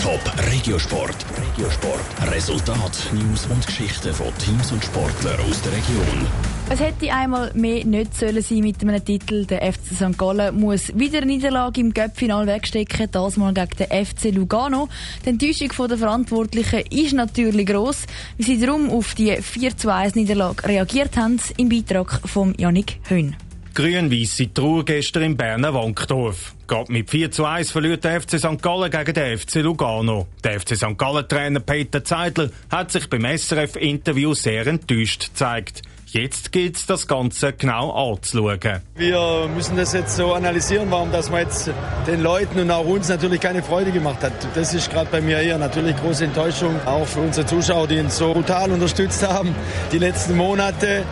Top Regiosport. Regiosport. Resultat, News und Geschichten von Teams und Sportlern aus der Region. Es hätte einmal mehr nicht sollen sein mit einem Titel. Der FC St. Gallen muss wieder eine Niederlage im Göppfinal wegstecken, das mal gegen den FC Lugano. Die Enttäuschung der Verantwortlichen ist natürlich gross, wie sie darum auf die 4 zu 1 Niederlage reagiert haben, im Beitrag von Yannick Höhn. Grün-Weisse Trauer gestern im Berner Wankdorf. Geht mit 4 zu 1 verliert der FC St. Gallen gegen den FC Lugano. Der FC St. Gallen-Trainer Peter Zeidler hat sich beim SRF-Interview sehr enttäuscht gezeigt. Jetzt gilt es, das Ganze genau anzuschauen. Wir müssen das jetzt so analysieren, warum das man jetzt den Leuten und auch uns natürlich keine Freude gemacht hat. Das ist gerade bei mir eher natürlich große Enttäuschung, auch für unsere Zuschauer, die uns so brutal unterstützt haben die letzten Monate.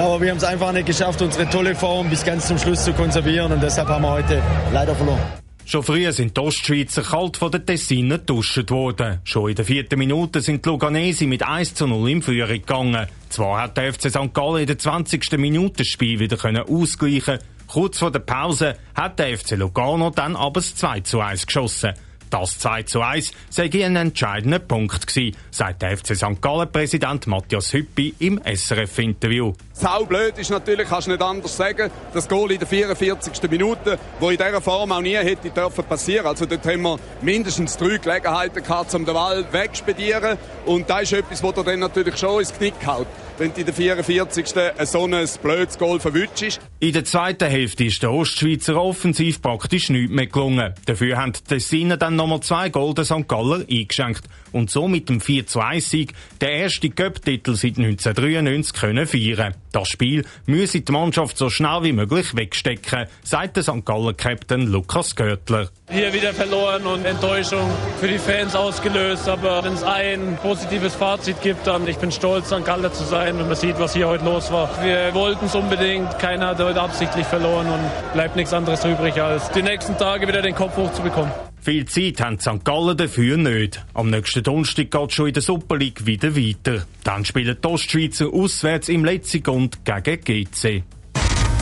Aber wir haben es einfach nicht geschafft, unsere tolle Form bis ganz zum Schluss zu konservieren und deshalb haben wir heute leider verloren. Schon früher sind die Ostschweizer kalt von den Tessiner getauscht worden. Schon in der vierten Minute sind die Luganesi mit 1 zu 0 in Führung gegangen. Zwar hat der FC St. Gallen in der 20. Minute das Spiel wieder können ausgleichen Kurz vor der Pause hat der FC Lugano dann aber das 2 zu 1 geschossen. Das 2 zu 1 sei ein entscheidender Punkt gewesen, sagt der FC St. Gallen-Präsident Matthias Hüppi im SRF-Interview. Sau blöd ist natürlich, kannst du nicht anders sagen, das Goal in der 44. Minute, wo in dieser Form auch nie hätte dürfen passieren. Also dort haben wir mindestens drei Gelegenheiten gehabt, um den Ball wegspedieren. Und das ist etwas, was dann natürlich schon ins Knick haut wenn du in der 44. so ein blödes Goal verwünscht. In der zweiten Hälfte ist der Ostschweizer offensiv praktisch nichts mehr gelungen. Dafür haben die Tessiner dann nochmal zwei Golden St. Galler eingeschenkt und so mit dem 4 zu 1 Sieg der erste Cup-Titel seit 1993 können feiern. Das Spiel müsse die Mannschaft so schnell wie möglich wegstecken, sagt der St. Galler-Captain Lukas Görtler. Hier wieder verloren und Enttäuschung für die Fans ausgelöst, aber wenn es ein positives Fazit gibt, dann ich bin stolz, St. Galler zu sein, wenn man sieht, was hier heute los war. Wir wollten es unbedingt, keiner hat heute absichtlich verloren und bleibt nichts anderes übrig, als die nächsten Tage wieder den Kopf hochzubekommen. Viel Zeit haben St. Gallen dafür nicht. Am nächsten Donnerstag geht schon in der Super League wieder weiter. Dann spielen die Ostschweizer auswärts im Letzigund gegen GC.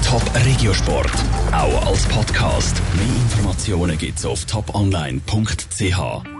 Top Regiosport, auch als Podcast. Mehr Informationen gibt's auf toponline.ch.